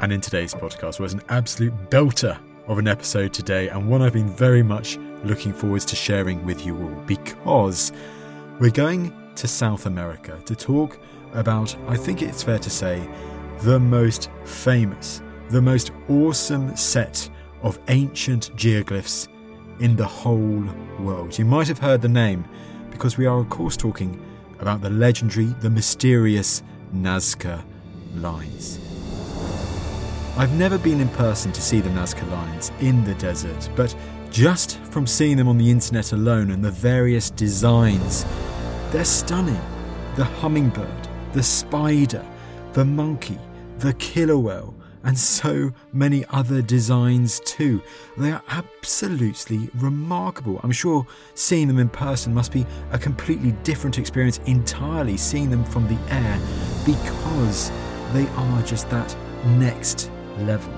and in today's podcast was an absolute belter of an episode today, and one I've been very much looking forward to sharing with you all because we're going to South America to talk about, I think it's fair to say, the most famous, the most awesome set of ancient geoglyphs in the whole world. You might have heard the name because we are, of course, talking about the legendary, the mysterious Nazca lines. I've never been in person to see the Nazca lines in the desert, but just from seeing them on the internet alone and the various designs, they're stunning. The hummingbird, the spider, the monkey, the killer whale, and so many other designs too. They are absolutely remarkable. I'm sure seeing them in person must be a completely different experience entirely, seeing them from the air, because they are just that next level.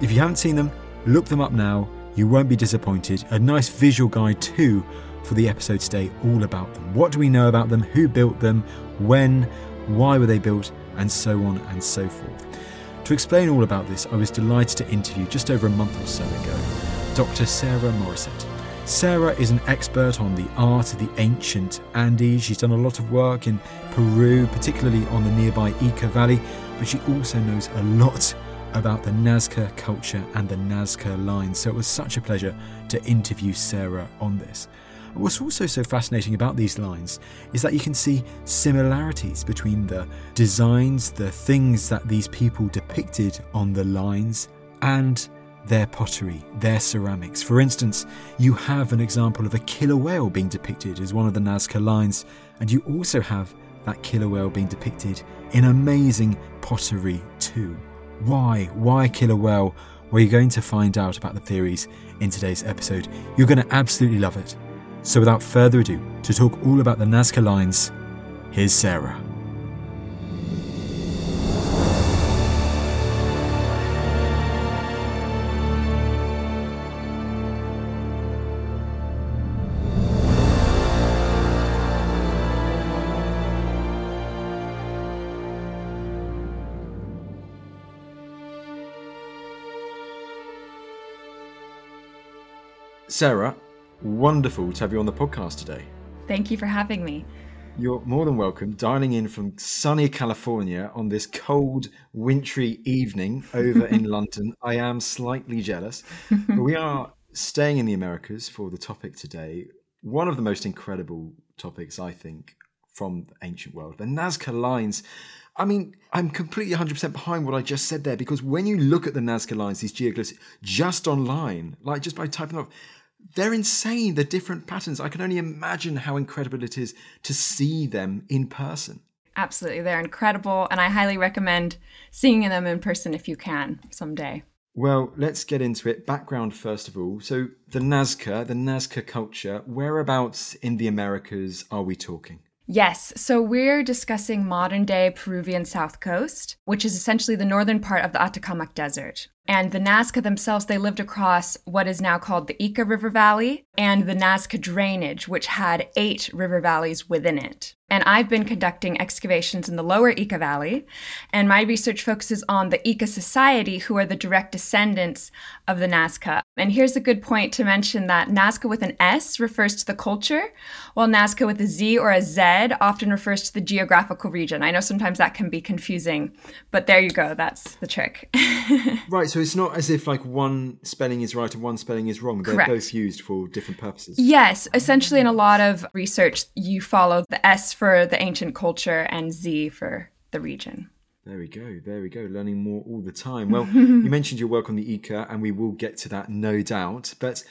If you haven't seen them, look them up now. You won't be disappointed. A nice visual guide too for the episode today, all about them. What do we know about them? Who built them? When? Why were they built? And so on and so forth. To explain all about this, I was delighted to interview just over a month or so ago Dr. Sara Morrisset. Sara is an expert on the art of the ancient Andes. She's done a lot of work in Peru, particularly on the nearby Ica Valley, but she also knows a lot about the Nazca culture and the Nazca line. So it was such a pleasure to interview Sara on this. What's also so fascinating about these lines is that you can see similarities between the designs, the things that these people depicted on the lines, and their pottery, their ceramics. For instance, you have an example of a killer whale being depicted as one of the Nazca lines, and you also have that killer whale being depicted in amazing pottery too. Why? Why killer whale? Well, you're going to find out about the theories in today's episode. You're going to absolutely love it. So, without further ado, to talk all about the Nazca lines, here's Sara. Sara, wonderful to have you on the podcast today. Thank you for having me. You're more than welcome, dialing in from sunny California on this cold, wintry evening over in London. I am slightly jealous. But we are staying in the Americas for the topic today. One of the most incredible topics, I think, from the ancient world the Nazca lines. I mean, I'm completely 100% behind what I just said there because when you look at the Nazca lines, these geoglyphs, just online, like just by typing up, they're insane. The different patterns. I can only imagine how incredible it is to see them in person. Absolutely. They're incredible. And I highly recommend seeing them in person if you can someday. Well, let's get into it. Background, first of all. So, the Nazca, the Nazca culture, whereabouts in the Americas are we talking? Yes, so we're discussing modern day Peruvian south coast, which is essentially the northern part of the Atacama Desert. And the Nazca themselves, they lived across what is now called the Ica River Valley and the Nazca Drainage, which had eight river valleys within it. And I've been conducting excavations in the lower Ica Valley, and my research focuses on the Ica Society, who are the direct descendants of the Nazca. And here's a good point to mention that Nasca with an S refers to the culture, while Nazca with a Z or a Z often refers to the geographical region. I know sometimes that can be confusing, but there you go, that's the trick. right, so it's not as if like one spelling is right and one spelling is wrong. They're Correct. both used for different purposes. Yes, essentially, in a lot of research, you follow the S for the ancient culture and Z for the region. There we go. There we go. Learning more all the time. Well, you mentioned your work on the Ica, and we will get to that, no doubt. But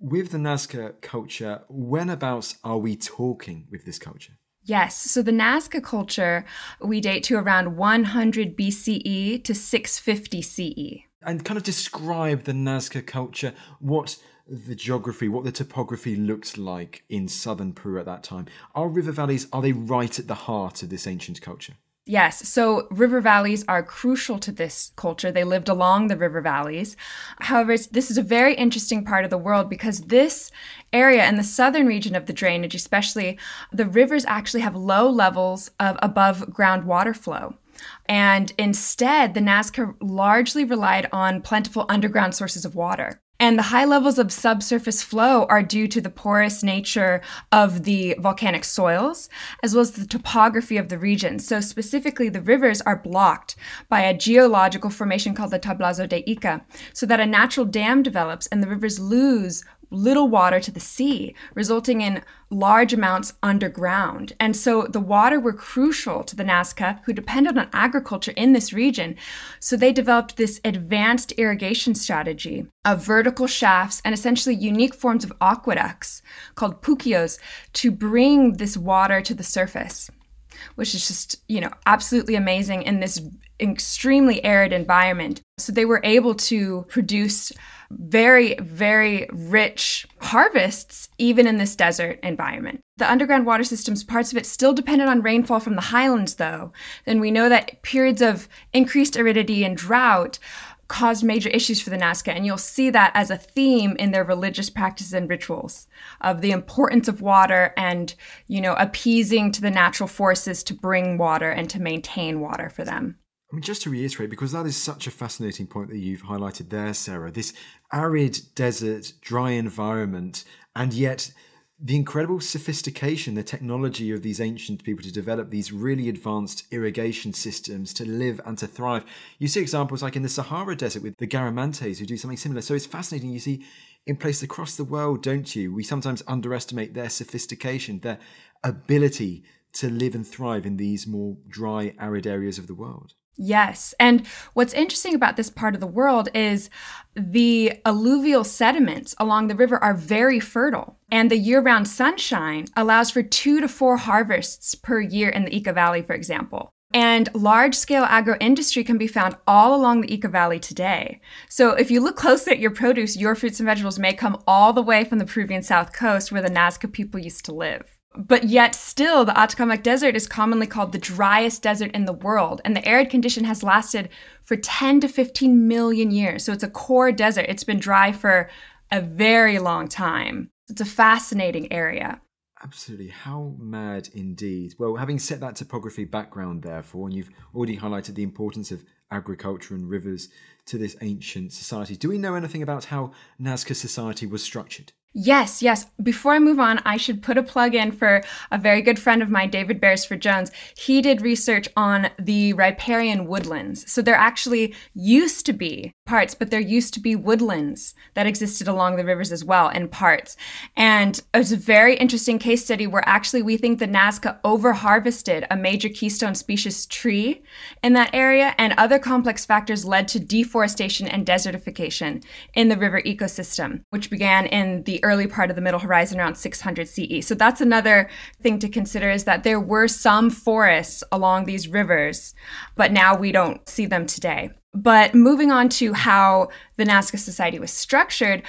with the Nazca culture, whenabouts are we talking with this culture? Yes, so the Nazca culture we date to around 100 BCE to 650 CE. And kind of describe the Nazca culture, what the geography, what the topography looked like in southern Peru at that time. Are river valleys, are they right at the heart of this ancient culture? Yes, so river valleys are crucial to this culture. They lived along the river valleys. However, this is a very interesting part of the world because this area in the southern region of the drainage, especially, the rivers actually have low levels of above ground water flow. And instead, the Nazca largely relied on plentiful underground sources of water. And the high levels of subsurface flow are due to the porous nature of the volcanic soils, as well as the topography of the region. So, specifically, the rivers are blocked by a geological formation called the Tablazo de Ica, so that a natural dam develops and the rivers lose little water to the sea, resulting in large amounts underground. And so the water were crucial to the Nazca, who depended on agriculture in this region. So they developed this advanced irrigation strategy of vertical shafts and essentially unique forms of aqueducts called pukios to bring this water to the surface which is just, you know, absolutely amazing in this extremely arid environment. So they were able to produce very, very rich harvests, even in this desert environment. The underground water systems, parts of it still depended on rainfall from the highlands, though. And we know that periods of increased aridity and drought caused major issues for the Nazca. And you'll see that as a theme in their religious practices and rituals of the importance of water and, you know, appeasing to the natural forces to bring water and to maintain water for them. I mean, just to reiterate, because that is such a fascinating point that you've highlighted there, Sara, this arid desert, dry environment, and yet the incredible sophistication, the technology of these ancient people to develop these really advanced irrigation systems to live and to thrive. You see examples like in the Sahara Desert with the Garamantes who do something similar. So it's fascinating. You see in places across the world, don't you? We sometimes underestimate their sophistication, their ability to live and thrive in these more dry, arid areas of the world. Yes. And what's interesting about this part of the world is the alluvial sediments along the river are very fertile. And the year round sunshine allows for two to four harvests per year in the Ica Valley, for example. And large scale agro industry can be found all along the Ica Valley today. So if you look closely at your produce, your fruits and vegetables may come all the way from the Peruvian south coast where the Nazca people used to live. But yet, still, the Atacama Desert is commonly called the driest desert in the world, and the arid condition has lasted for 10 to 15 million years. So it's a core desert. It's been dry for a very long time. It's a fascinating area. Absolutely. How mad indeed. Well, having set that topography background, therefore, and you've already highlighted the importance of agriculture and rivers to this ancient society, do we know anything about how Nazca society was structured? Yes, yes. Before I move on, I should put a plug in for a very good friend of mine, David Beresford Jones. He did research on the riparian woodlands. So there actually used to be parts, but there used to be woodlands that existed along the rivers as well in parts. And it was a very interesting case study where actually we think the Nazca overharvested a major keystone species tree in that area, and other complex factors led to deforestation and desertification in the river ecosystem, which began in the early part of the Middle Horizon around 600 CE. So that's another thing to consider is that there were some forests along these rivers, but now we don't see them today. But moving on to how the Nazca Society was structured,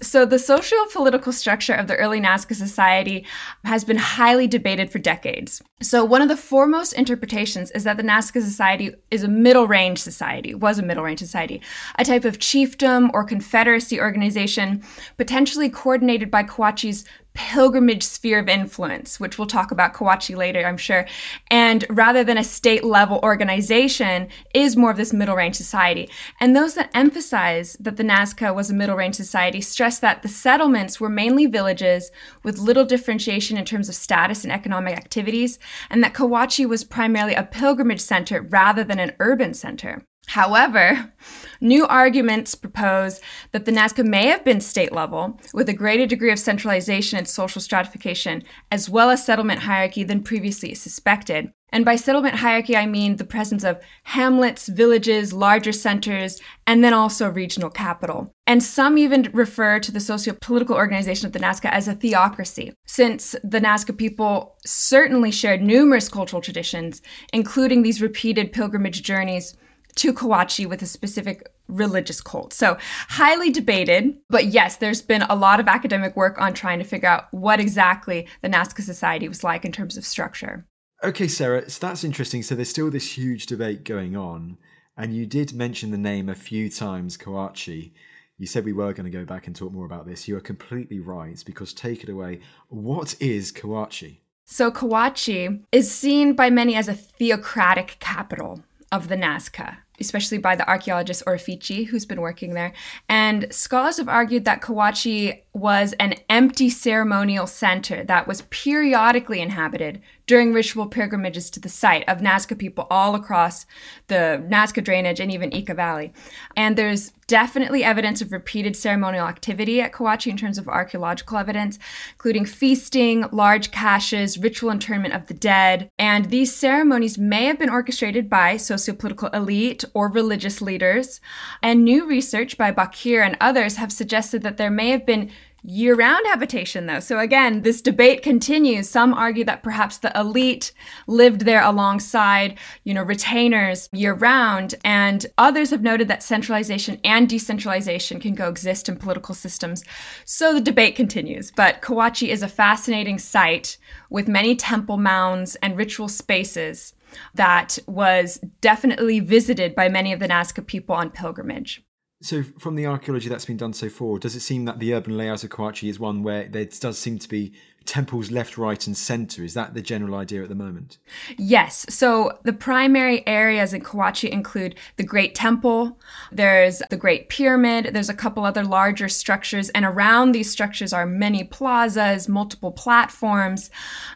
So, the social political structure of the early Nazca society has been highly debated for decades. So, one of the foremost interpretations is that the Nazca society is a middle range society, was a middle range society, a type of chiefdom or confederacy organization, potentially coordinated by Cahuachi's pilgrimage sphere of influence, which we'll talk about Cahuachi later, I'm sure. And rather than a state level organization, is more of this middle range society. And those that emphasize that the Nazca was a middle range society stress that the settlements were mainly villages with little differentiation in terms of status and economic activities, and that Cahuachi was primarily a pilgrimage center rather than an urban center. However, new arguments propose that the Nazca may have been state level, with a greater degree of centralization and social stratification, as well as settlement hierarchy than previously suspected. And by settlement hierarchy, I mean the presence of hamlets, villages, larger centers, and then also regional capital. And some even refer to the socio political organization of the Nazca as a theocracy, since the Nazca people certainly shared numerous cultural traditions, including these repeated pilgrimage journeys to Cahuachi with a specific religious cult. So, highly debated, but yes, there's been a lot of academic work on trying to figure out what exactly the Nazca Society was like in terms of structure. Okay, Sara, so that's interesting. So, there's still this huge debate going on, and you did mention the name a few times, Cahuachi. You said we were going to go back and talk more about this. You are completely right, because take it away. What is Cahuachi? So, Cahuachi is seen by many as a theocratic capital of the Nazca especially by the archaeologist Orefici, who's been working there. And scholars have argued that Cahuachi was an empty ceremonial center that was periodically inhabited during ritual pilgrimages to the site of Nazca people all across the Nazca drainage and even Ica Valley. And there's definitely evidence of repeated ceremonial activity at Cahuachi in terms of archaeological evidence, including feasting, large caches, ritual interment of the dead. And these ceremonies may have been orchestrated by sociopolitical elite or religious leaders. And new research by Bakir and others have suggested that there may have been year round habitation, though. So again, this debate continues. Some argue that perhaps the elite lived there alongside, you know, retainers year round. And others have noted that centralization and decentralization can coexist in political systems. So the debate continues. But Cahuachi is a fascinating site with many temple mounds and ritual spaces that was definitely visited by many of the Nazca people on pilgrimage. So, from the archaeology that's been done so far, does it seem that the urban layout of Cahuachi is one where there does seem to be temples left, right, and centre? Is that the general idea at the moment? Yes. So, the primary areas in Cahuachi include the Great Temple, there's the Great Pyramid, there's a couple other larger structures, and around these structures are many plazas, multiple platforms.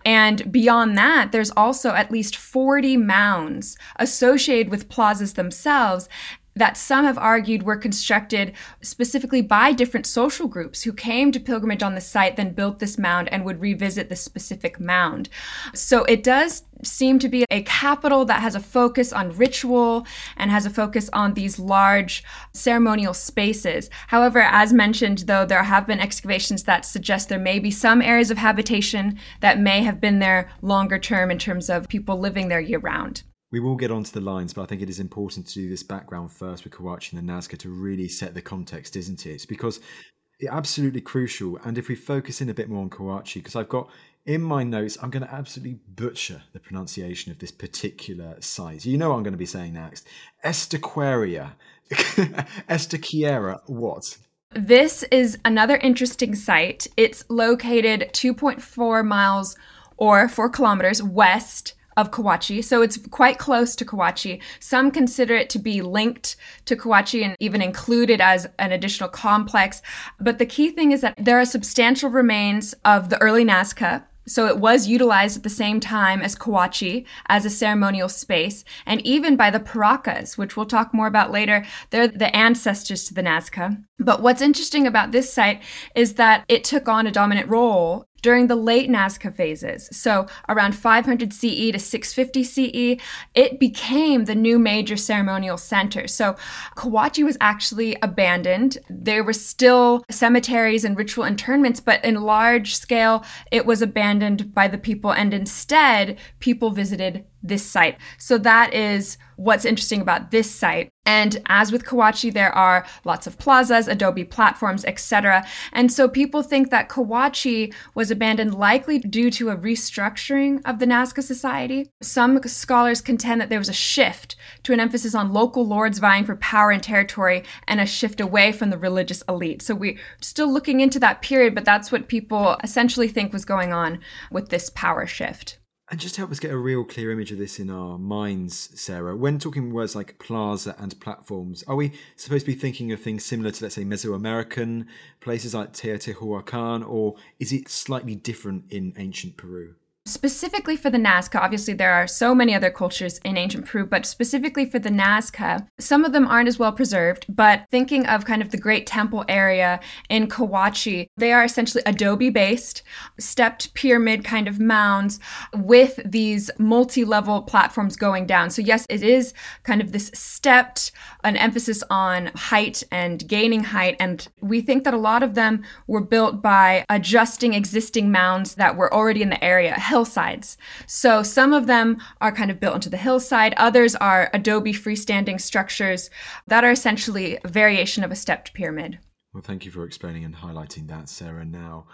And beyond that, there's also at least 40 mounds associated with plazas themselves that some have argued were constructed specifically by different social groups who came to pilgrimage on the site, then built this mound and would revisit the specific mound. So it does seem to be a capital that has a focus on ritual and has a focus on these large ceremonial spaces. However, as mentioned, though, there have been excavations that suggest there may be some areas of habitation that may have been there longer term in terms of people living there year round. We will get onto the lines, but I think it is important to do this background first with Cahuachi and the Nazca to really set the context, isn't it? Because it's absolutely crucial. And if we focus in a bit more on Cahuachi, because I've got in my notes, I'm going to absolutely butcher the pronunciation of this particular site. You know I'm going to be saying next. Estaquaria. Estaquiera, what? This is another interesting site. It's located 2.4 miles or 4 kilometers west of Cahuachi. So it's quite close to Cahuachi. Some consider it to be linked to Cahuachi and even included as an additional complex. But the key thing is that there are substantial remains of the early Nazca, so it was utilized at the same time as Cahuachi as a ceremonial space, and even by the Paracas, which we'll talk more about later. They're the ancestors to the Nazca. But what's interesting about this site is that it took on a dominant role during the late Nazca phases, so around 500 CE to 650 CE, it became the new major ceremonial center. So Cahuachi was actually abandoned. There were still cemeteries and ritual interments, but in large scale, it was abandoned by the people, and instead, people visited this site. So that is what's interesting about this site. And as with Cahuachi, there are lots of plazas, adobe platforms, etc. And so people think that Cahuachi was abandoned likely due to a restructuring of the Nazca Society. Some scholars contend that there was a shift to an emphasis on local lords vying for power and territory and a shift away from the religious elite. So we're still looking into that period, but that's what people essentially think was going on with this power shift. And just help us get a real clear image of this in our minds, Sara, when talking words like plaza and platforms, are we supposed to be thinking of things similar to, let's say, Mesoamerican places like Teotihuacan, or is it slightly different in ancient Peru? Specifically for the Nazca, obviously there are so many other cultures in ancient Peru, but specifically for the Nazca, some of them aren't as well preserved. But thinking of kind of the Great Temple area in Cahuachi, they are essentially adobe based, stepped pyramid kind of mounds with these multi level platforms going down. So, yes, it is kind of this stepped, an emphasis on height and gaining height. And we think that a lot of them were built by adjusting existing mounds that were already in the area hillsides. So some of them are kind of built into the hillside, others are adobe freestanding structures that are essentially a variation of a stepped pyramid. Well, thank you for explaining and highlighting that, Sara. Now,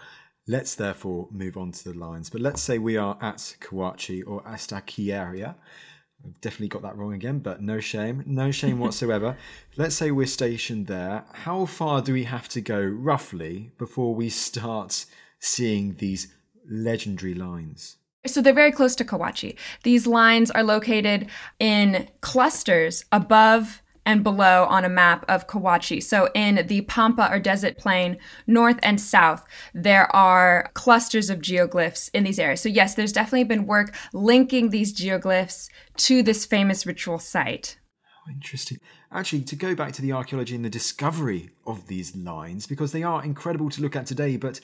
let's therefore move on to the lines. But let's say we are at Cahuachi or Astaquieria. I've definitely got that wrong again, but no shame, no shame whatsoever. let's say we're stationed there. How far do we have to go, roughly, before we start seeing these legendary lines? So they're very close to Cahuachi. These lines are located in clusters above and below on a map of Cahuachi. So in the Pampa or desert plain, north and south, there are clusters of geoglyphs in these areas. So yes, there's definitely been work linking these geoglyphs to this famous ritual site. Oh, interesting. Actually, to go back to the archaeology and the discovery of these lines, because they are incredible to look at today, but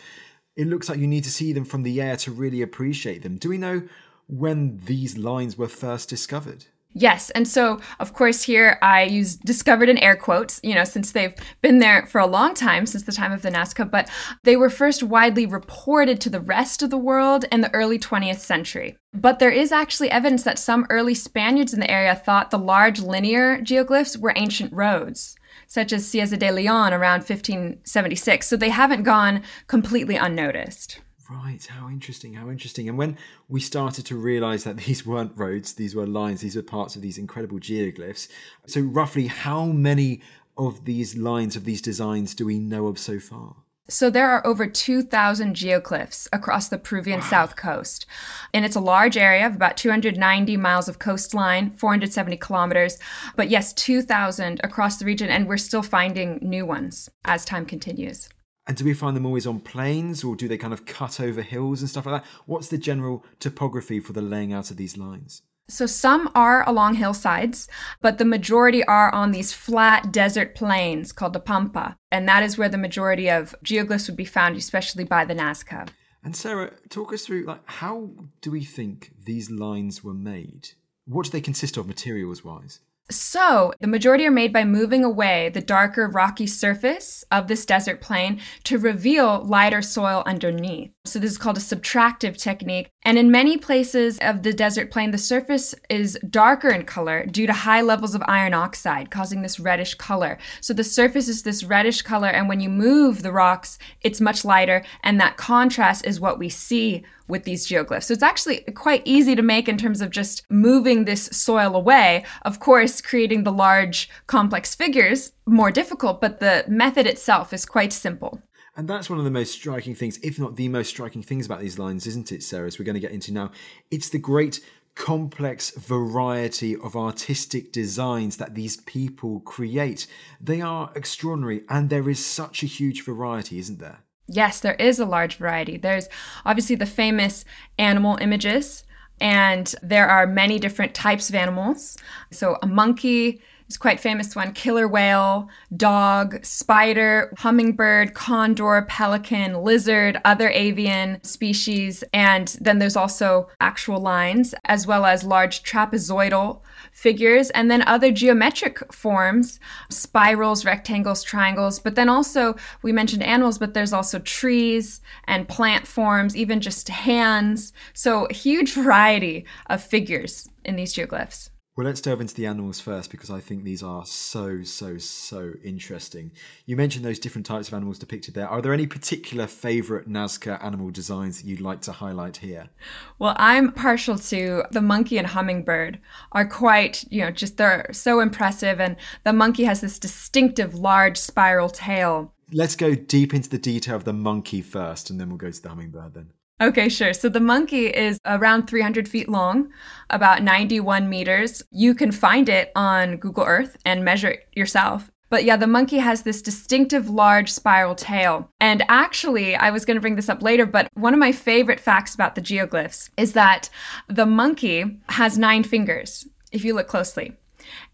it looks like you need to see them from the air to really appreciate them. Do we know when these lines were first discovered? Yes. And so, of course, here I use discovered in air quotes, you know, since they've been there for a long time, since the time of the Nazca, but they were first widely reported to the rest of the world in the early 20th century. But there is actually evidence that some early Spaniards in the area thought the large linear geoglyphs were ancient roads such as Cieza de Leon around 1576. So they haven't gone completely unnoticed. Right, how interesting, how interesting. And when we started to realize that these weren't roads, these were lines, these were parts of these incredible geoglyphs. So, roughly, how many of these lines, of these designs, do we know of so far? So there are over 2,000 geoglyphs across the Peruvian wow. south coast. And it's a large area of about 290 miles of coastline, 470 kilometers. But yes, 2,000 across the region, and we're still finding new ones as time continues. And do we find them always on plains or do they kind of cut over hills and stuff like that? What's the general topography for the laying out of these lines? So some are along hillsides, but the majority are on these flat desert plains called the Pampa. And that is where the majority of geoglyphs would be found, especially by the Nazca. And Sara, talk us through like how do we think these lines were made? What do they consist of materials wise? So, the majority are made by moving away the darker rocky surface of this desert plain to reveal lighter soil underneath. So, this is called a subtractive technique. And in many places of the desert plain, the surface is darker in color due to high levels of iron oxide, causing this reddish color. So, the surface is this reddish color, and when you move the rocks, it's much lighter. And that contrast is what we see with these geoglyphs. So it's actually quite easy to make in terms of just moving this soil away. Of course, creating the large complex figures more difficult, but the method itself is quite simple. And that's one of the most striking things, if not the most striking things about these lines, isn't it, Sara? As we're going to get into now, it's the great complex variety of artistic designs that these people create. They are extraordinary, and there is such a huge variety, isn't there? Yes, there is a large variety. There's obviously the famous animal images, and there are many different types of animals. So, a monkey, It's quite famous one killer whale, dog, spider, hummingbird, condor, pelican, lizard, other avian species. And then there's also actual lines, as well as large trapezoidal figures, and then other geometric forms, spirals, rectangles, triangles. But then also, we mentioned animals, but there's also trees and plant forms, even just hands. So, huge variety of figures in these geoglyphs. Well, let's delve into the animals first because I think these are so, so, so interesting. You mentioned those different types of animals depicted there. Are there any particular favourite Nazca animal designs that you'd like to highlight here? Well, I'm partial to the monkey and hummingbird, are quite, you know, just they're so impressive. And the monkey has this distinctive large spiral tail. Let's go deep into the detail of the monkey first, and then we'll go to the hummingbird then. Okay, sure. So the monkey is around 300 feet long, about 91 meters. You can find it on Google Earth and measure it yourself. But yeah, the monkey has this distinctive large spiral tail. And actually, I was going to bring this up later, but one of my favorite facts about the geoglyphs is that the monkey has nine fingers, if you look closely.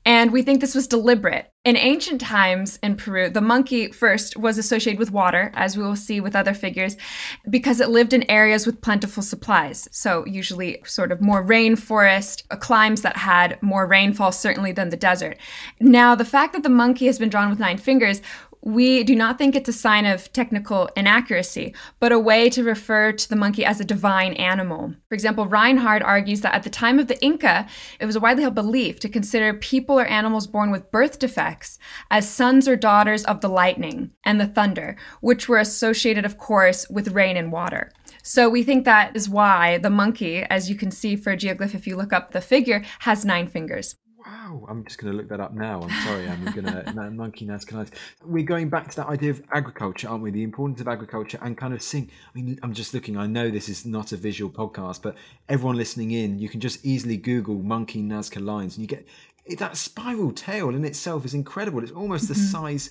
And we think this was deliberate. In ancient times in Peru, the monkey first was associated with water, as we will see with other figures, because it lived in areas with plentiful supplies. So, usually, sort of more rainforest, uh, climes that had more rainfall, certainly, than the desert. Now, the fact that the monkey has been drawn with nine fingers we do not think it's a sign of technical inaccuracy, but a way to refer to the monkey as a divine animal. For example, Reinhard argues that at the time of the Inca, it was a widely held belief to consider people or animals born with birth defects as sons or daughters of the lightning and the thunder, which were associated, of course, with rain and water. So we think that is why the monkey, as you can see for a geoglyph if you look up the figure, has nine fingers. Wow, I'm just going to look that up now. I'm sorry, I'm going to monkey Nazca. Lines. We're going back to that idea of agriculture, aren't we? The importance of agriculture and kind of seeing. I mean, I'm just looking. I know this is not a visual podcast, but everyone listening in, you can just easily Google monkey Nazca lines, and you get that spiral tail in itself is incredible. It's almost mm-hmm. the size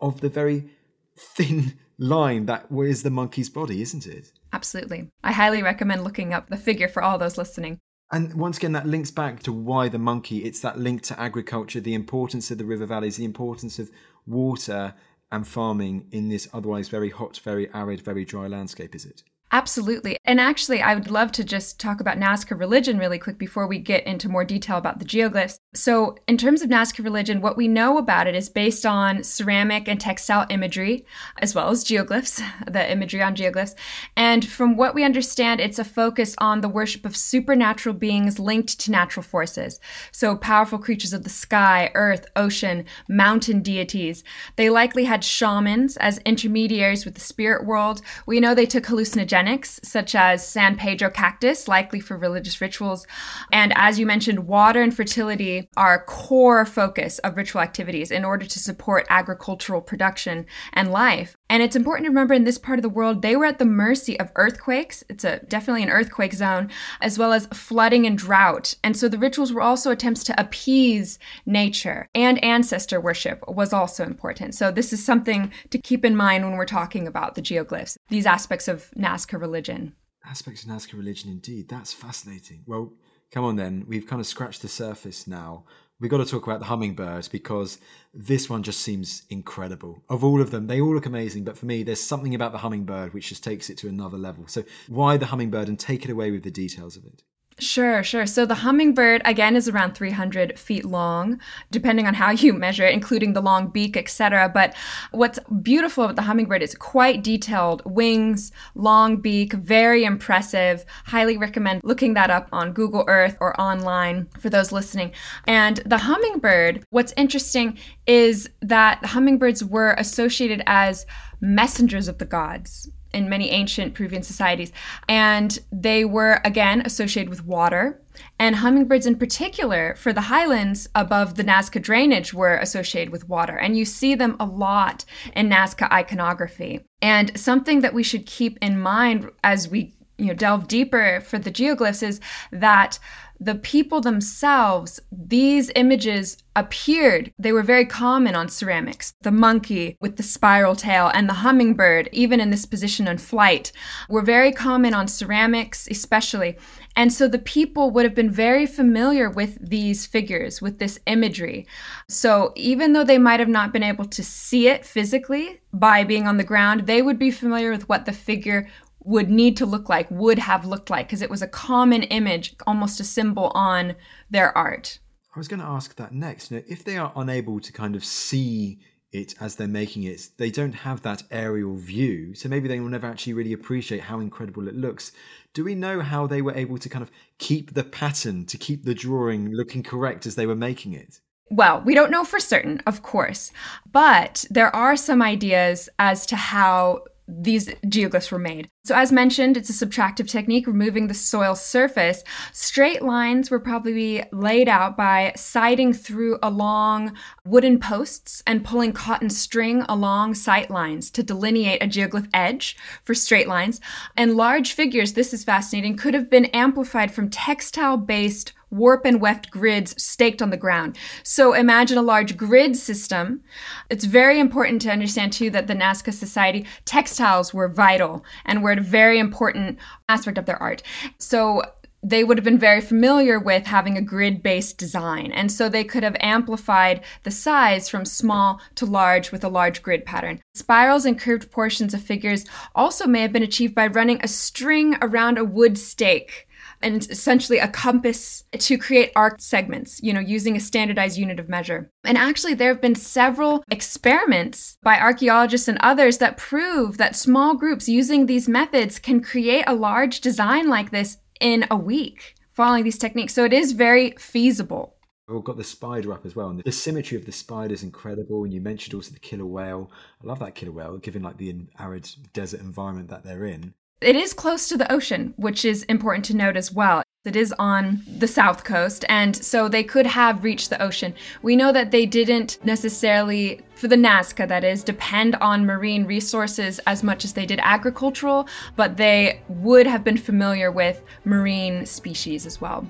of the very thin line that is the monkey's body, isn't it? Absolutely. I highly recommend looking up the figure for all those listening. And once again, that links back to why the monkey. It's that link to agriculture, the importance of the river valleys, the importance of water and farming in this otherwise very hot, very arid, very dry landscape, is it? Absolutely. And actually, I would love to just talk about Nazca religion really quick before we get into more detail about the geoglyphs. So, in terms of Nazca religion, what we know about it is based on ceramic and textile imagery, as well as geoglyphs, the imagery on geoglyphs. And from what we understand, it's a focus on the worship of supernatural beings linked to natural forces. So, powerful creatures of the sky, earth, ocean, mountain deities. They likely had shamans as intermediaries with the spirit world. We know they took hallucinogens such as San Pedro cactus, likely for religious rituals. And as you mentioned, water and fertility are a core focus of ritual activities in order to support agricultural production and life. And it's important to remember in this part of the world, they were at the mercy of earthquakes. It's a definitely an earthquake zone, as well as flooding and drought. And so the rituals were also attempts to appease nature and ancestor worship was also important. So this is something to keep in mind when we're talking about the geoglyphs, these aspects of Nazca religion. Aspects of Nazca religion, indeed. That's fascinating. Well, come on then. We've kind of scratched the surface now we got to talk about the hummingbirds because this one just seems incredible. Of all of them, they all look amazing, but for me, there's something about the hummingbird which just takes it to another level. So, why the hummingbird and take it away with the details of it? Sure, sure. So the hummingbird again is around 300 feet long, depending on how you measure it, including the long beak, etc. But what's beautiful about the hummingbird is quite detailed wings, long beak, very impressive. Highly recommend looking that up on Google Earth or online for those listening. And the hummingbird, what's interesting is that hummingbirds were associated as messengers of the gods in many ancient Peruvian societies. And they were, again, associated with water. And hummingbirds, in particular, for the highlands above the Nazca drainage, were associated with water. And you see them a lot in Nazca iconography. And something that we should keep in mind as we you know delve deeper for the geoglyphs is that the people themselves, these images appeared. They were very common on ceramics. The monkey with the spiral tail and the hummingbird, even in this position in flight, were very common on ceramics, especially. And so the people would have been very familiar with these figures, with this imagery. So even though they might have not been able to see it physically by being on the ground, they would be familiar with what the figure would need to look like, would have looked like, because it was a common image, almost a symbol on their art. I was going to ask that next. You know, if they are unable to kind of see it as they're making it, they don't have that aerial view, so maybe they will never actually really appreciate how incredible it looks. Do we know how they were able to kind of keep the pattern, to keep the drawing looking correct as they were making it? Well, we don't know for certain, of course, but there are some ideas as to how these geoglyphs were made. So, as mentioned, it's a subtractive technique, removing the soil surface. Straight lines were probably laid out by siding through along wooden posts and pulling cotton string along sight lines to delineate a geoglyph edge for straight lines. And large figures, this is fascinating, could have been amplified from textile based warp and weft grids staked on the ground. So imagine a large grid system. It's very important to understand too that the Nazca Society textiles were vital and were a very important aspect of their art. So they would have been very familiar with having a grid based design. And so they could have amplified the size from small to large with a large grid pattern. Spirals and curved portions of figures also may have been achieved by running a string around a wood stake and essentially a compass to create arc segments, you know, using a standardized unit of measure. And actually, there have been several experiments by archaeologists and others that prove that small groups using these methods can create a large design like this in a week following these techniques. So it is very feasible. Oh, we've got the spider up as well, and the symmetry of the spider is incredible. And you mentioned also the killer whale. I love that killer whale, given like the arid desert environment that they're in. It is close to the ocean, which is important to note as well. It is on the south coast, and so they could have reached the ocean. We know that they didn't necessarily, for the Nazca that is, depend on marine resources as much as they did agricultural, but they would have been familiar with marine species as well.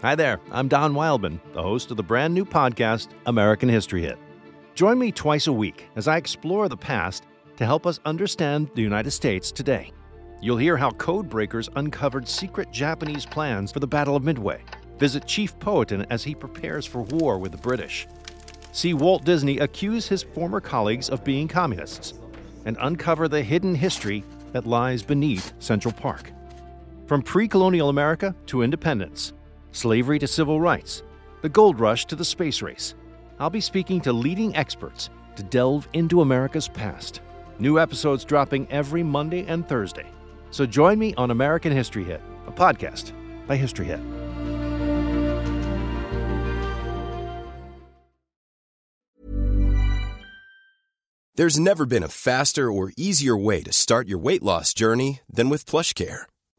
Hi there, I'm Don Wildman, the host of the brand new podcast, American History Hit. Join me twice a week as I explore the past to help us understand the United States today. You'll hear how code breakers uncovered secret Japanese plans for the Battle of Midway, visit Chief Powhatan as he prepares for war with the British, see Walt Disney accuse his former colleagues of being communists, and uncover the hidden history that lies beneath Central Park. From pre colonial America to independence, slavery to civil rights, the gold rush to the space race. I'll be speaking to leading experts to delve into America's past. New episodes dropping every Monday and Thursday. So join me on American History Hit, a podcast by History Hit. There's never been a faster or easier way to start your weight loss journey than with PlushCare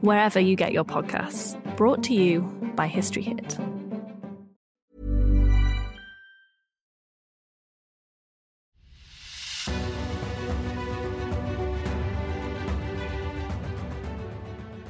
wherever you get your podcasts. Brought to you by History Hit.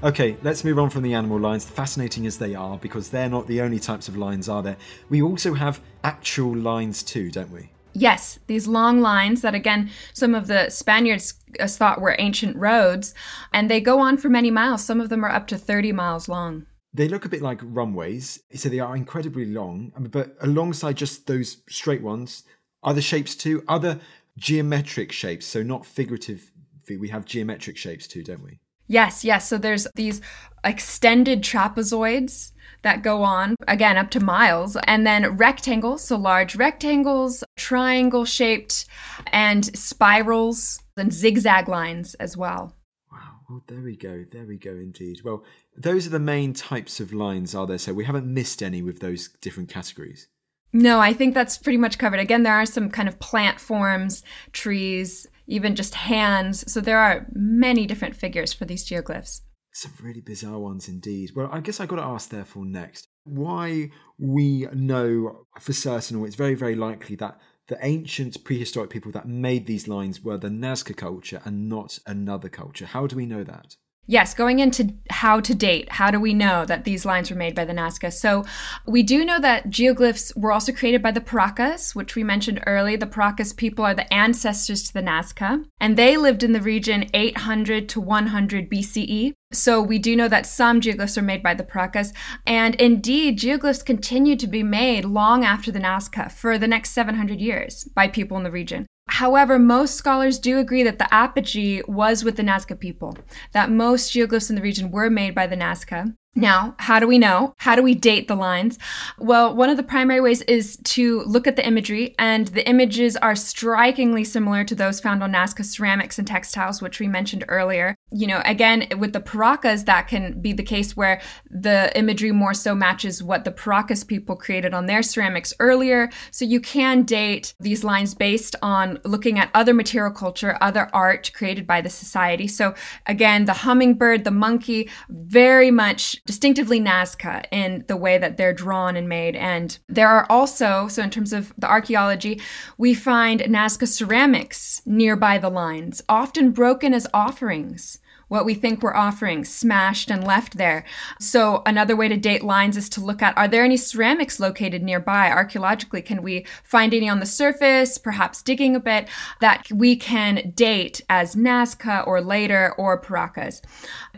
Okay, let's move on from the animal lines, fascinating as they are, because they're not the only types of lines, are there? We also have actual lines too, don't we? Yes, these long lines that, again, some of the Spaniards uh, thought were ancient roads, and they go on for many miles. Some of them are up to 30 miles long. They look a bit like runways, so they are incredibly long. But alongside just those straight ones, other shapes too, other geometric shapes, so not figurative. We have geometric shapes too, don't we? Yes, yes. So there's these extended trapezoids that go on, again, up to miles, and then rectangles, so large rectangles, triangle shaped, and spirals and zigzag lines as well. Wow. Well, there we go. There we go, indeed. Well, those are the main types of lines, are there? So we haven't missed any with those different categories. No, I think that's pretty much covered. Again, there are some kind of plant forms, trees, even just hands. So there are many different figures for these geoglyphs. Some really bizarre ones indeed. Well, I guess I got to ask, therefore, next why we know for certain, or it's very, very likely that the ancient prehistoric people that made these lines were the Nazca culture and not another culture. How do we know that? Yes, going into how to date, how do we know that these lines were made by the Nazca? So we do know that geoglyphs were also created by the Paracas, which we mentioned earlier. The Paracas people are the ancestors to the Nazca, and they lived in the region 800 to 100 BCE. So we do know that some geoglyphs are made by the Paracas, and indeed, geoglyphs continued to be made long after the Nazca for the next 700 years by people in the region. However, most scholars do agree that the apogee was with the Nazca people, that most geoglyphs in the region were made by the Nazca. Now, how do we know? How do we date the lines? Well, one of the primary ways is to look at the imagery, and the images are strikingly similar to those found on Nazca ceramics and textiles, which we mentioned earlier. You know, again, with the Paracas, that can be the case where the imagery more so matches what the Paracas people created on their ceramics earlier. So you can date these lines based on looking at other material culture, other art created by the society. So again, the hummingbird, the monkey, very much distinctively Nazca in the way that they're drawn and made. And there are also, so in terms of the archaeology, we find Nazca ceramics nearby the lines, often broken as offerings what we think we're offering, smashed and left there. So, another way to date lines is to look at are there any ceramics located nearby? Archaeologically, can we find any on the surface, perhaps digging a bit, that we can date as Nazca or later or Paracas?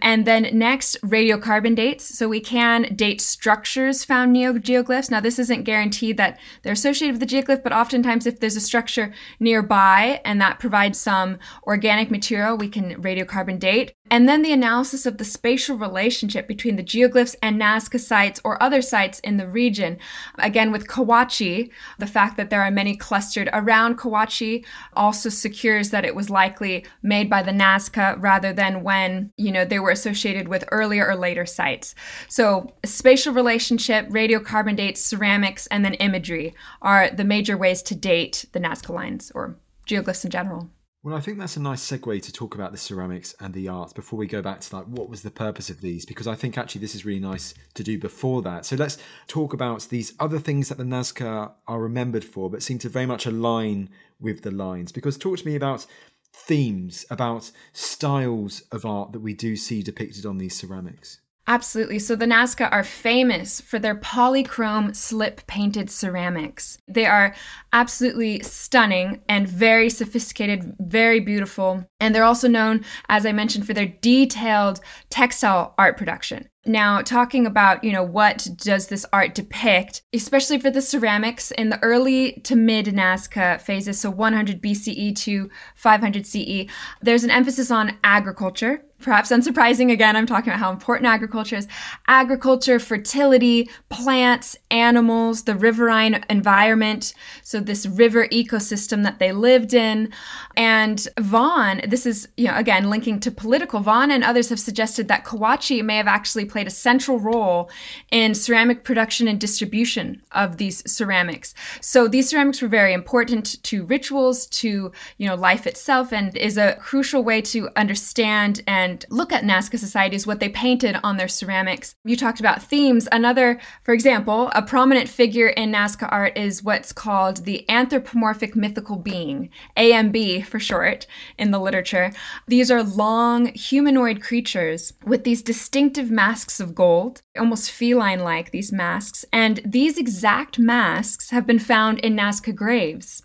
And then next, radiocarbon dates. So, we can date structures found near geoglyphs. Now, this isn't guaranteed that they're associated with the geoglyph, but oftentimes, if there's a structure nearby and that provides some organic material, we can radiocarbon date and then the analysis of the spatial relationship between the geoglyphs and Nazca sites or other sites in the region. Again, with Cahuachi, the fact that there are many clustered around Cahuachi also secures that it was likely made by the Nazca rather than when, you know, they were associated with earlier or later sites. So spatial relationship, radiocarbon dates, ceramics, and then imagery are the major ways to date the Nazca lines or geoglyphs in general. Well, I think that's a nice segue to talk about the ceramics and the art before we go back to like what was the purpose of these because I think actually this is really nice to do before that. So let's talk about these other things that the Nazca are remembered for but seem to very much align with the lines because talk to me about themes, about styles of art that we do see depicted on these ceramics. Absolutely. So the Nazca are famous for their polychrome slip painted ceramics. They are absolutely stunning and very sophisticated, very beautiful. And they're also known, as I mentioned, for their detailed textile art production. Now, talking about, you know, what does this art depict, especially for the ceramics in the early to mid Nazca phases, so 100 BCE to 500 CE, there's an emphasis on agriculture. Perhaps unsurprising, again, I'm talking about how important agriculture is. Agriculture, fertility, plants, animals, the riverine environment, so this river ecosystem that they lived in. And Vaughan, this is, you know, again, linking to political, Vaughan and others have suggested that Cahuachi may have actually played a central role in ceramic production and distribution of these ceramics. So these ceramics were very important to rituals, to you know life itself, and is a crucial way to understand and look at Nazca societies what they painted on their ceramics. You talked about themes. Another, for example, a prominent figure in Nazca art is what's called the anthropomorphic mythical being, AMB for short, in the literature. These are long humanoid creatures with these distinctive masks masks of gold, almost feline like, these masks. And these exact masks have been found in Nazca graves.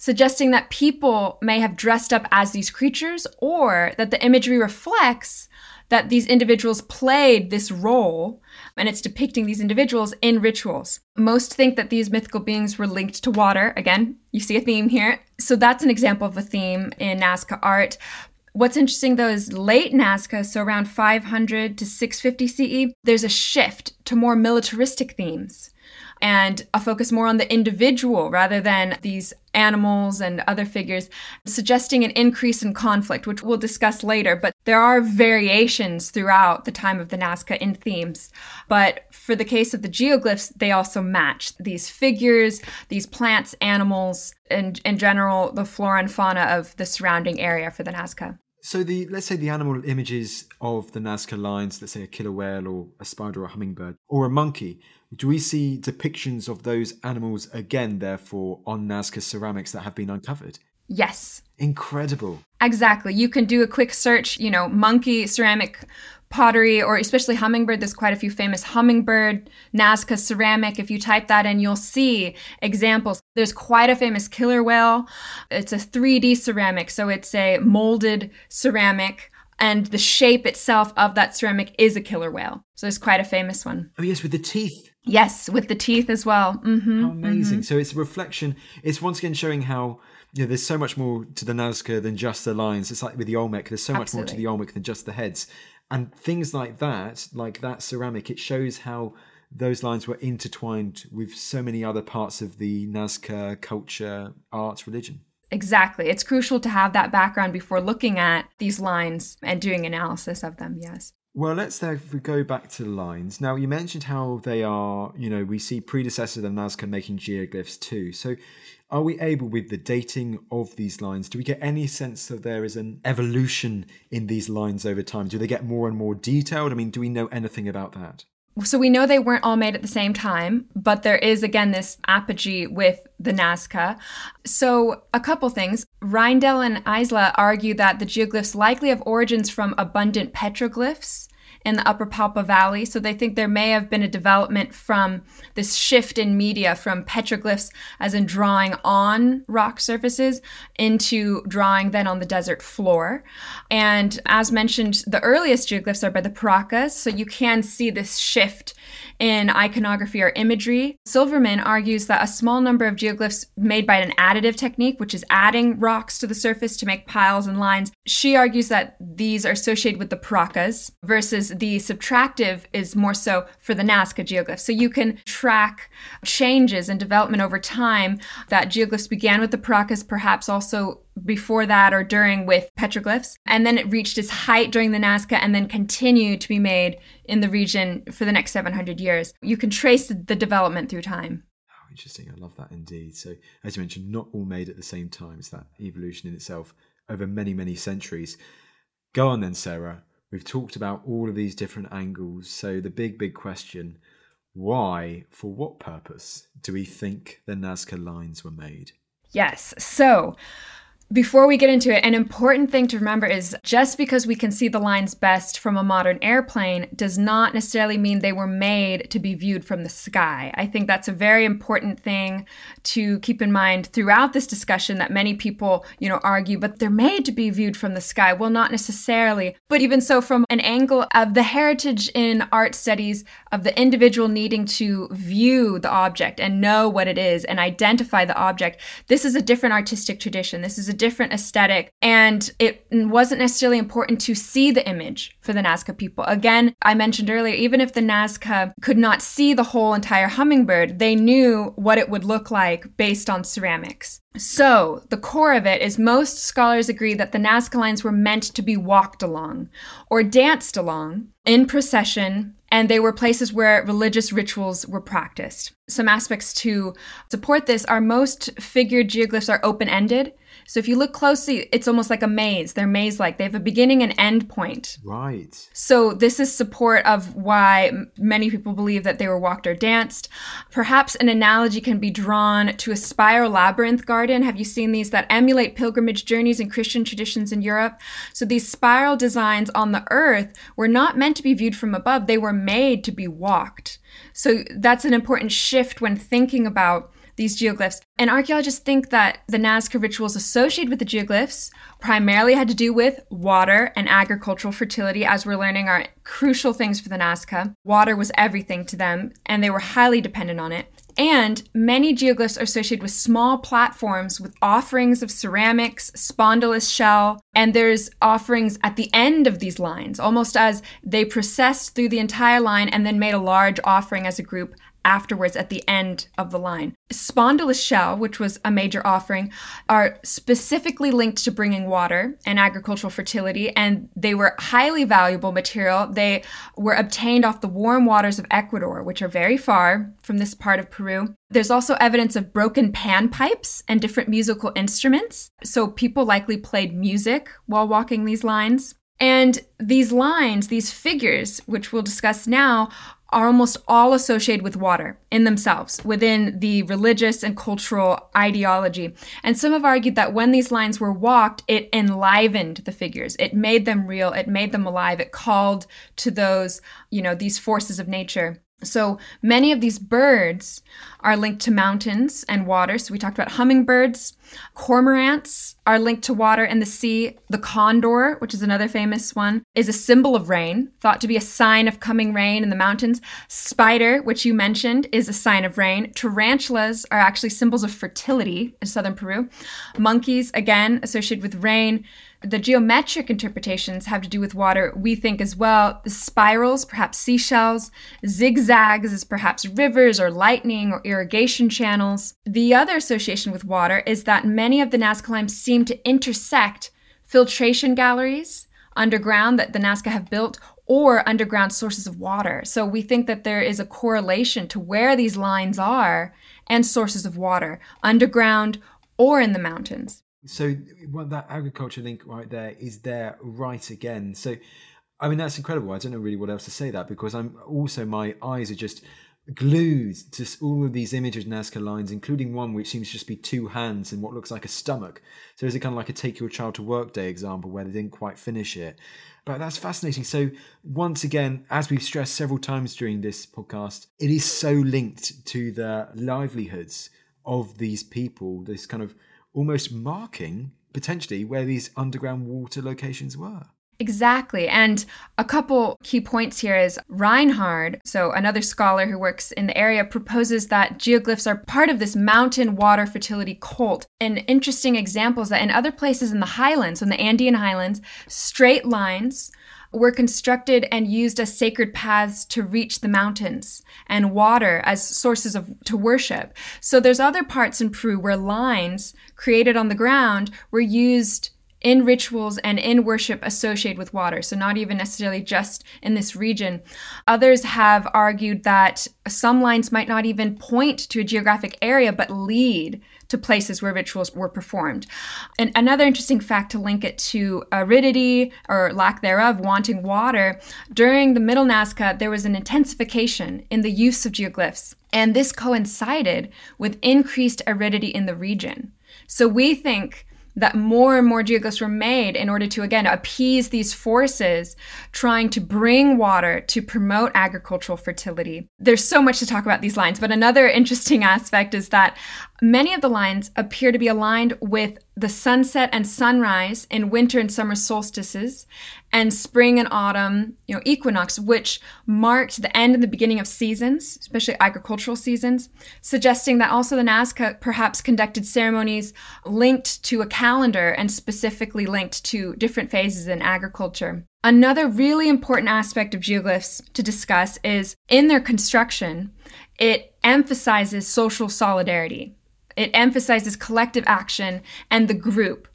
Suggesting that people may have dressed up as these creatures or that the imagery reflects that these individuals played this role and it's depicting these individuals in rituals. Most think that these mythical beings were linked to water. Again, you see a theme here. So that's an example of a theme in Nazca art. What's interesting though is late Nazca, so around 500 to 650 CE, there's a shift to more militaristic themes and a focus more on the individual rather than these animals and other figures, suggesting an increase in conflict, which we'll discuss later. But there are variations throughout the time of the Nazca in themes. But for the case of the geoglyphs, they also match these figures, these plants, animals, and in general, the flora and fauna of the surrounding area for the Nazca. So the let's say the animal images of the Nazca lines, let's say a killer whale or a spider or a hummingbird or a monkey, do we see depictions of those animals again, therefore, on Nazca ceramics that have been uncovered? Yes. Incredible. Exactly. You can do a quick search, you know, monkey ceramic pottery or especially hummingbird. There's quite a few famous hummingbird, Nazca ceramic. If you type that in, you'll see examples. There's quite a famous killer whale. It's a 3D ceramic, so it's a molded ceramic. And the shape itself of that ceramic is a killer whale. So it's quite a famous one. Oh, yes, with the teeth. Yes, with the teeth as well. Mm-hmm, how amazing! Mm-hmm. So it's a reflection. It's once again showing how you know there's so much more to the Nazca than just the lines. It's like with the Olmec. There's so Absolutely. much more to the Olmec than just the heads, and things like that, like that ceramic. It shows how those lines were intertwined with so many other parts of the Nazca culture, art, religion. Exactly. It's crucial to have that background before looking at these lines and doing analysis of them. Yes. Well, let's we go back to the lines. Now, you mentioned how they are, you know, we see predecessors of Nazca making geoglyphs too. So, are we able, with the dating of these lines, do we get any sense that there is an evolution in these lines over time? Do they get more and more detailed? I mean, do we know anything about that? So we know they weren't all made at the same time, but there is again this apogee with the Nazca. So a couple things. Reindel and Isla argue that the geoglyphs likely have origins from abundant petroglyphs in the Upper Palpa Valley. So they think there may have been a development from this shift in media from petroglyphs, as in drawing on rock surfaces, into drawing then on the desert floor. And as mentioned, the earliest geoglyphs are by the Paracas. So you can see this shift in iconography or imagery. Silverman argues that a small number of geoglyphs made by an additive technique, which is adding rocks to the surface to make piles and lines, she argues that these are associated with the Paracas versus the subtractive is more so for the Nazca geoglyphs. So you can track changes and development over time that geoglyphs began with the Paracas, perhaps also before that or during with petroglyphs. And then it reached its height during the Nazca and then continued to be made in the region for the next 700 years. You can trace the development through time. Oh, interesting. I love that indeed. So, as you mentioned, not all made at the same time. It's that evolution in itself over many, many centuries. Go on then, Sara. We've talked about all of these different angles. So, the big, big question why, for what purpose, do we think the Nazca lines were made? Yes. So, before we get into it, an important thing to remember is just because we can see the lines best from a modern airplane does not necessarily mean they were made to be viewed from the sky. I think that's a very important thing to keep in mind throughout this discussion that many people, you know, argue, but they're made to be viewed from the sky. Well, not necessarily, but even so, from an angle of the heritage in art studies of the individual needing to view the object and know what it is and identify the object, this is a different artistic tradition. This is a different aesthetic. And it wasn't necessarily important to see the image for the Nazca people. Again, I mentioned earlier, even if the Nazca could not see the whole entire hummingbird, they knew what it would look like based on ceramics. So, the core of it is most scholars agree that the Nazca lines were meant to be walked along or danced along in procession and they were places where religious rituals were practiced. Some aspects to support this are most figured geoglyphs are open ended, so if you look closely, it's almost like a maze. They're maze like. They have a beginning and end point. Right. So this is support of why many people believe that they were walked or danced. Perhaps an analogy can be drawn to a spiral labyrinth garden. Have you seen these that emulate pilgrimage journeys in Christian traditions in Europe? So these spiral designs on the earth were not meant to be viewed from above. They were made to be walked. So that's an important shift when thinking about these geoglyphs. And archaeologists think that the Nazca rituals associated with the geoglyphs primarily had to do with water and agricultural fertility, as we're learning are crucial things for the Nazca. Water was everything to them, and they were highly dependent on it. And many geoglyphs are associated with small platforms with offerings of ceramics, spondylus shell, and there's offerings at the end of these lines, almost as they processed through the entire line and then made a large offering as a group afterwards at the end of the line. Spondylus shell, which was a major offering, are specifically linked to bringing water and agricultural fertility, and they were highly valuable material. They were obtained off the warm waters of Ecuador, which are very far from this part of Peru. There's also evidence of broken panpipes and different musical instruments, so people likely played music while walking these lines. And these lines, these figures, which we'll discuss now, are almost all associated with water in themselves within the religious and cultural ideology. And some have argued that when these lines were walked, it enlivened the figures. It made them real, it made them alive, it called to those, you know, these forces of nature. So many of these birds are linked to mountains and water. So we talked about hummingbirds. Cormorants are linked to water and the sea. The condor, which is another famous one, is a symbol of rain, thought to be a sign of coming rain in the mountains. Spider, which you mentioned, is a sign of rain. Tarantulas are actually symbols of fertility in southern Peru. Monkeys, again, associated with rain. The geometric interpretations have to do with water, we think as well. The spirals, perhaps seashells. Zigzags is perhaps rivers or lightning or irrigation channels. The other association with water is that many of the Nazca lines seem to intersect filtration galleries underground that the Nazca have built or underground sources of water. So we think that there is a correlation to where these lines are and sources of water, underground or in the mountains. So that agriculture link right there is there right again. So I mean that's incredible. I don't know really what else to say that because I'm also my eyes are just glued to all of these images Nazca lines, including one which seems to just be two hands and what looks like a stomach. So is it kind of like a take your child to work day example where they didn't quite finish it? But that's fascinating. So once again, as we've stressed several times during this podcast, it is so linked to the livelihoods of these people. This kind of almost marking potentially where these underground water locations were. Exactly. And a couple key points here is Reinhard, so another scholar who works in the area, proposes that geoglyphs are part of this mountain water fertility cult. An interesting example is that in other places in the highlands, in the Andean highlands, straight lines were constructed and used as sacred paths to reach the mountains and water as sources of to worship. So there's other parts in Peru where lines created on the ground were used in rituals and in worship associated with water. So, not even necessarily just in this region. Others have argued that some lines might not even point to a geographic area, but lead to places where rituals were performed. And another interesting fact to link it to aridity or lack thereof, wanting water, during the Middle Nazca, there was an intensification in the use of geoglyphs. And this coincided with increased aridity in the region. So we think that more and more geoglyphs were made in order to, again, appease these forces trying to bring water to promote agricultural fertility. There's so much to talk about these lines, but another interesting aspect is that many of the lines appear to be aligned with the sunset and sunrise in winter and summer solstices and spring and autumn you know equinox which marked the end and the beginning of seasons especially agricultural seasons suggesting that also the nazca perhaps conducted ceremonies linked to a calendar and specifically linked to different phases in agriculture another really important aspect of geoglyphs to discuss is in their construction it emphasizes social solidarity it emphasizes collective action and the group.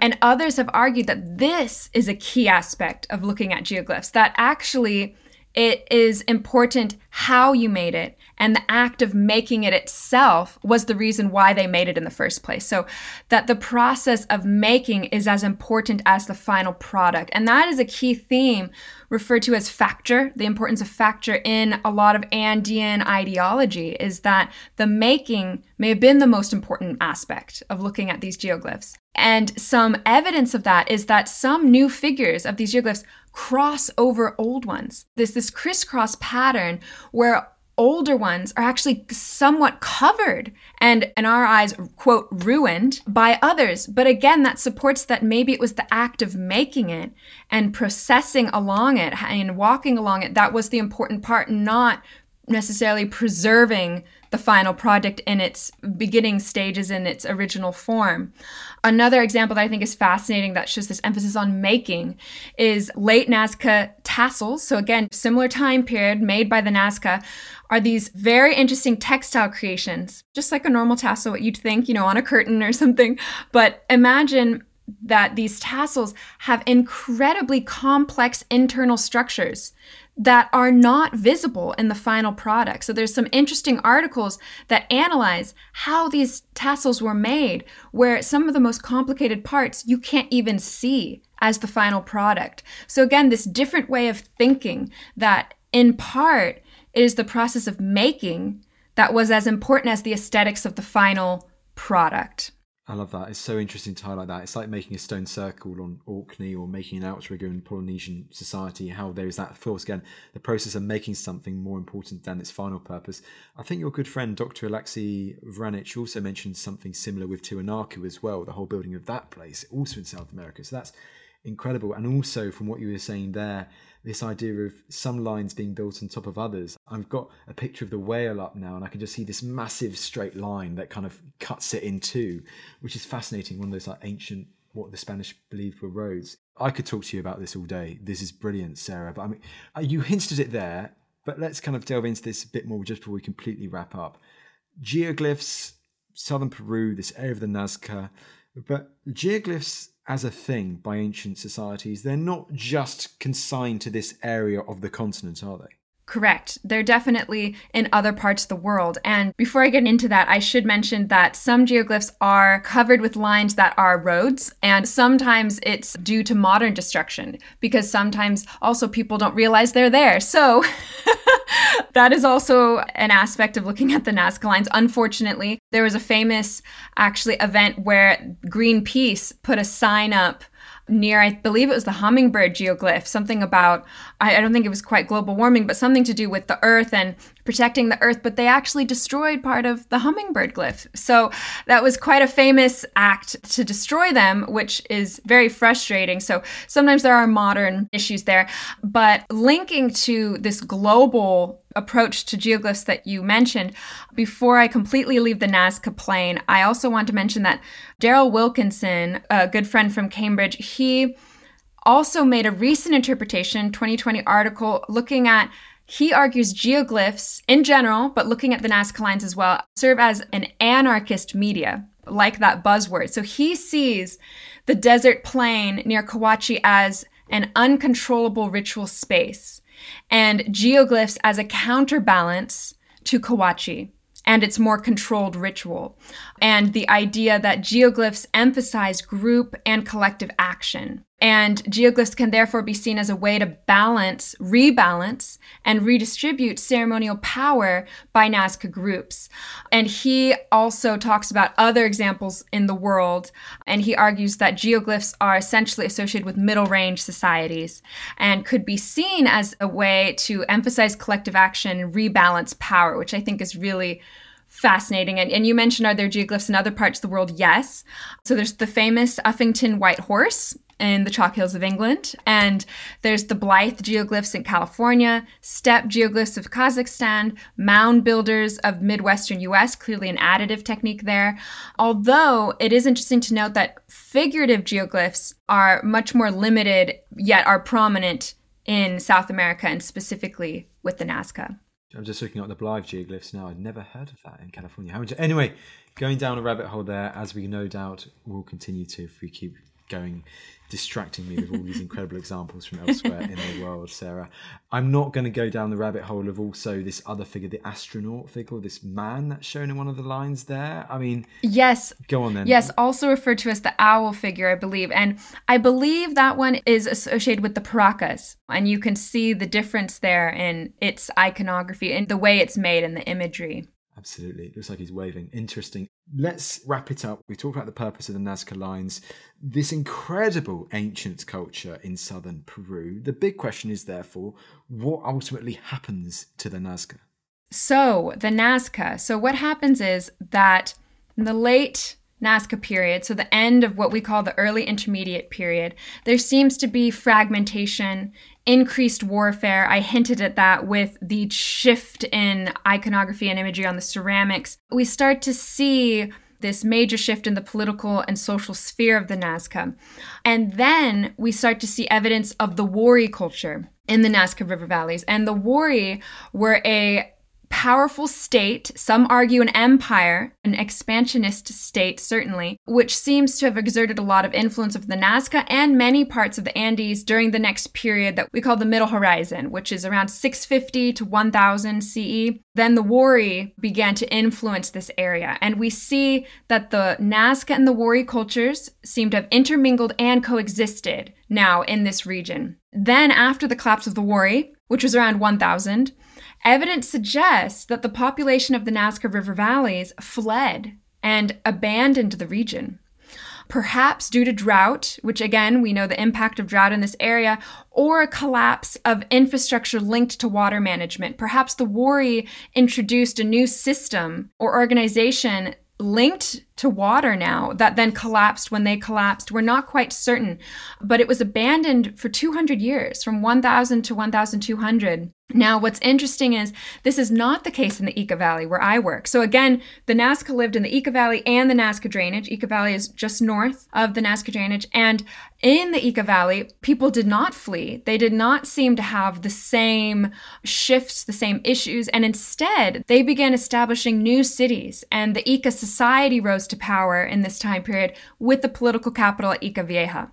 And others have argued that this is a key aspect of looking at geoglyphs, that actually it is important how you made it and the act of making it itself was the reason why they made it in the first place. So that the process of making is as important as the final product. And that is a key theme referred to as factor, the importance of factor in a lot of Andean ideology is that the making may have been the most important aspect of looking at these geoglyphs. And some evidence of that is that some new figures of these geoglyphs cross over old ones. There's this crisscross pattern where older ones are actually somewhat covered and, in our eyes, quote, ruined by others. But again, that supports that maybe it was the act of making it and processing along it and walking along it that was the important part, not necessarily preserving the final product in its beginning stages in its original form. Another example that I think is fascinating that shows this emphasis on making is late Nazca tassels. So, again, similar time period made by the Nazca are these very interesting textile creations, just like a normal tassel, what you'd think, you know, on a curtain or something. But imagine that these tassels have incredibly complex internal structures that are not visible in the final product. So there's some interesting articles that analyze how these tassels were made, where some of the most complicated parts you can't even see as the final product. So again, this different way of thinking that in part is the process of making that was as important as the aesthetics of the final product. I love that. It's so interesting to highlight that. It's like making a stone circle on Orkney or making an outrigger in Polynesian society, how there is that force again, the process of making something more important than its final purpose. I think your good friend Dr. Alexei Vranich, also mentioned something similar with Tiwanaku as well, the whole building of that place, also in South America. So that's incredible. And also from what you were saying there, this idea of some lines being built on top of others. I've got a picture of the whale up now, and I can just see this massive straight line that kind of cuts it in two, which is fascinating. One of those like ancient, what the Spanish believed were roads. I could talk to you about this all day. This is brilliant, Sara. But I mean, uh, you hinted at it there, but let's kind of delve into this a bit more just before we completely wrap up. Geoglyphs, southern Peru, this area of the Nazca, but geoglyphs as a thing by ancient societies, they're not just consigned to this area of the continent, are they? Correct. They're definitely in other parts of the world. And before I get into that, I should mention that some geoglyphs are covered with lines that are roads, and sometimes it's due to modern destruction because sometimes also people don't realize they're there. So that is also an aspect of looking at the Nazca lines. Unfortunately, there was a famous actually event where Greenpeace put a sign up near, I believe it was the hummingbird geoglyph, something about, I, I, don't think it was quite global warming, but something to do with the earth and protecting the earth. But they actually destroyed part of the hummingbird glyph. So that was quite a famous act to destroy them, which is very frustrating. So sometimes there are modern issues there. But linking to this global approach to geoglyphs that you mentioned, before I completely leave the Nazca plain, I also want to mention that Daryl Wilkinson, a good friend from Cambridge, he also made a recent interpretation, 2020 article, looking at he argues geoglyphs in general, but looking at the Nazca lines as well, serve as an anarchist media, like that buzzword. So he sees the desert plain near Cahuachi as an uncontrollable ritual space and geoglyphs as a counterbalance to Cahuachi and its more controlled ritual, and the idea that geoglyphs emphasize group and collective action. And geoglyphs can therefore be seen as a way to balance, rebalance, and redistribute ceremonial power by Nazca groups. And he also talks about other examples in the world, and he argues that geoglyphs are essentially associated with middle range societies and could be seen as a way to emphasize collective action and rebalance power, which I think is really fascinating. And, and you mentioned are there geoglyphs in other parts of the world? Yes. So there's the famous Uffington White Horse in the chalk hills of England. And there's the Blythe geoglyphs in California, steppe geoglyphs of Kazakhstan, mound builders of Midwestern US, clearly an additive technique there. Although it is interesting to note that figurative geoglyphs are much more limited, yet are prominent in South America and specifically with the Nazca. I'm just looking at the Blythe geoglyphs now. I'd never heard of that in California. Anyway, going down a rabbit hole there, as we no doubt will continue to if we keep going distracting me with all these incredible examples from elsewhere in the world, Sara. I'm not going to go down the rabbit hole of also this other figure, the astronaut figure, this man that's shown in one of the lines there. I mean, yes. Go on then. Yes, also referred to as the owl figure, I believe. And I believe that one is associated with the Paracas. And you can see the difference there in its iconography and the way it's made and the imagery. Absolutely. It looks like he's waving. Interesting. Let's wrap it up. We talked about the purpose of the Nazca Lines, this incredible ancient culture in southern Peru. The big question is, therefore, what ultimately happens to the Nazca? So, the Nazca. So, what happens is that in the late Nazca period, so the end of what we call the early intermediate period, there seems to be fragmentation, increased warfare. I hinted at that with the shift in iconography and imagery on the ceramics. We start to see this major shift in the political and social sphere of the Nazca. And then we start to see evidence of the Wari culture in the Nazca River valleys. And the Wari were a powerful state, some argue an empire, an expansionist state, certainly, which seems to have exerted a lot of influence of the Nazca and many parts of the Andes during the next period that we call the Middle Horizon, which is around 650 to 1000 CE. Then the Wari began to influence this area, and we see that the Nazca and the Wari cultures seem to have intermingled and coexisted now in this region. Then, after the collapse of the Wari, which was around 1000, Evidence suggests that the population of the Nazca River valleys fled and abandoned the region. Perhaps due to drought, which again, we know the impact of drought in this area, or a collapse of infrastructure linked to water management. Perhaps the Wari introduced a new system or organization linked to water now that then collapsed when they collapsed. We're not quite certain, but it was abandoned for 200 years, from 1000 to 1200. Now, what's interesting is this is not the case in the Ica Valley where I work. So, again, the Nazca lived in the Ica Valley and the Nazca drainage. Ica Valley is just north of the Nazca drainage. And in the Ica Valley, people did not flee. They did not seem to have the same shifts, the same issues. And instead, they began establishing new cities. And the Ica society rose to power in this time period with the political capital at Ica Vieja.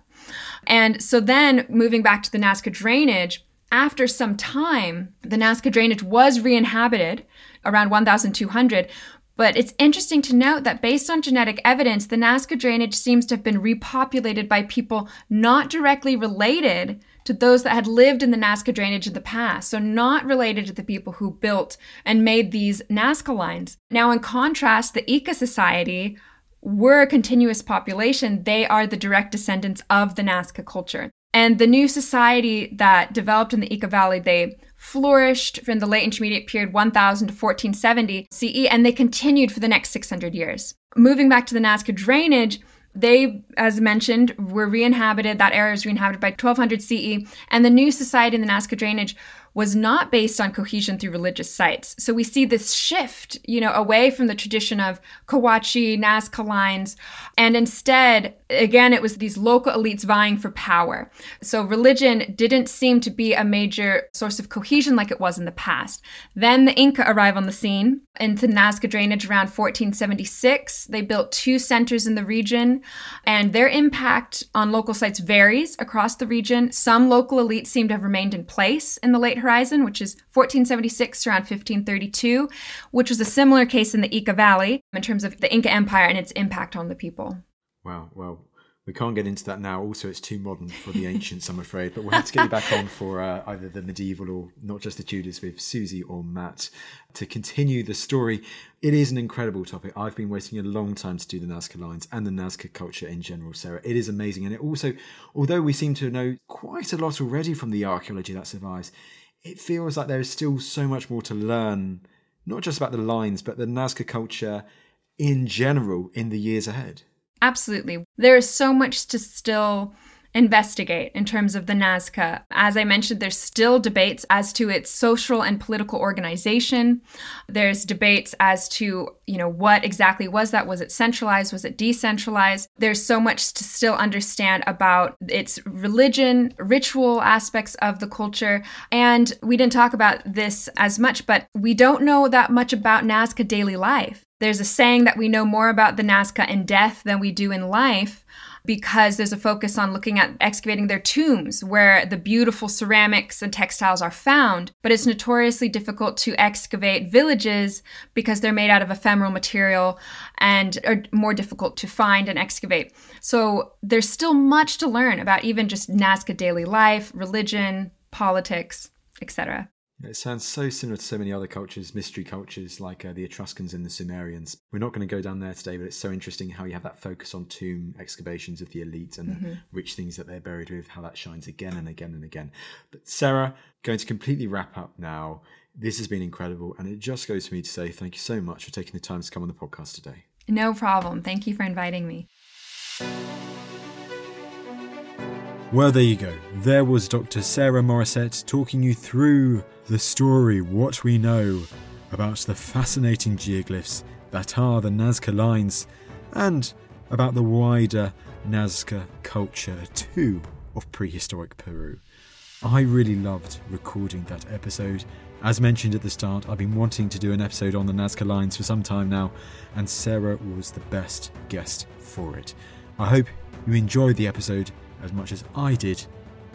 And so then, moving back to the Nazca drainage, after some time, the Nazca drainage was re inhabited around 1200. But it's interesting to note that based on genetic evidence, the Nazca drainage seems to have been repopulated by people not directly related to those that had lived in the Nazca drainage in the past. So, not related to the people who built and made these Nazca lines. Now, in contrast, the Ica Society were a continuous population. They are the direct descendants of the Nazca culture. And the new society that developed in the Ica Valley, they flourished from the late intermediate period 1000 to 1470 CE, and they continued for the next 600 years. Moving back to the Nazca drainage, they, as mentioned, were re-inhabited. That area was re-inhabited by 1200 CE, and the new society in the Nazca drainage was not based on cohesion through religious sites. So we see this shift, you know, away from the tradition of Cahuachi, Nazca lines, and instead, again, it was these local elites vying for power. So religion didn't seem to be a major source of cohesion like it was in the past. Then the Inca arrive on the scene into Nazca drainage around 1476. They built two centers in the region, and their impact on local sites varies across the region. Some local elites seem to have remained in place in the late horizon, which is 1476 to around 1532, which was a similar case in the Ica Valley in terms of the Inca Empire and its impact on the people. Wow, well, we can't get into that now. Also, it's too modern for the ancients, I'm afraid. But we'll have to get you back on for uh, either the medieval or not just the Tudors with Susie or Matt to continue the story. It is an incredible topic. I've been waiting a long time to do the Nazca lines and the Nazca culture in general, Sara. It is amazing. And it also, although we seem to know quite a lot already from the archaeology that survives, it feels like there is still so much more to learn, not just about the lines, but the Nazca culture in general in the years ahead. Absolutely. There is so much to still investigate in terms of the Nazca. As I mentioned, there's still debates as to its social and political organization. There's debates as to, you know, what exactly was that? Was it centralized? Was it decentralized? There's so much to still understand about its religion, ritual aspects of the culture. And we didn't talk about this as much, but we don't know that much about Nazca daily life. There's a saying that we know more about the Nazca in death than we do in life because there's a focus on looking at excavating their tombs where the beautiful ceramics and textiles are found. But it's notoriously difficult to excavate villages because they're made out of ephemeral material and are more difficult to find and excavate. So there's still much to learn about even just Nazca daily life, religion, politics, etc. It sounds so similar to so many other cultures, mystery cultures like uh, the Etruscans and the Sumerians. We're not going to go down there today, but it's so interesting how you have that focus on tomb excavations of the elite and mm-hmm. the rich things that they're buried with, how that shines again and again and again. But Sara, going to completely wrap up now. This has been incredible, and it just goes for me to say thank you so much for taking the time to come on the podcast today. No problem. Thank you for inviting me. Well, there you go. There was Dr. Sara Morrisset talking you through the story, what we know about the fascinating geoglyphs that are the Nazca lines, and about the wider Nazca culture too of prehistoric Peru. I really loved recording that episode. As mentioned at the start, I've been wanting to do an episode on the Nazca Lines for some time now, and Sara was the best guest for it. I hope you enjoyed the episode as much as I did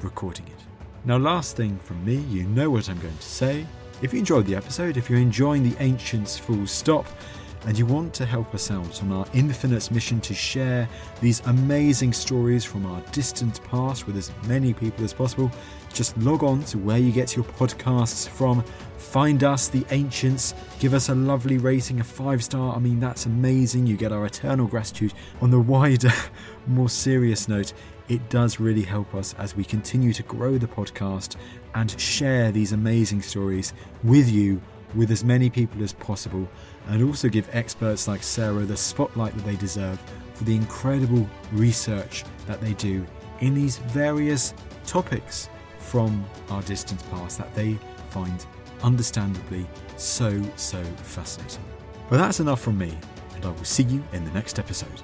recording it. Now, last thing from me, you know what I'm going to say. If you enjoyed the episode, if you're enjoying the Ancients full stop, and you want to help us out on our infinite mission to share these amazing stories from our distant past with as many people as possible, just log on to where you get your podcasts from. Find us, the Ancients. Give us a lovely rating, a five star. I mean, that's amazing. You get our eternal gratitude. On the wider, more serious note, it does really help us as we continue to grow the podcast and share these amazing stories with you, with as many people as possible, and also give experts like Sara the spotlight that they deserve for the incredible research that they do in these various topics from our distant past that they find understandably so, so fascinating. But that's enough from me, and I will see you in the next episode.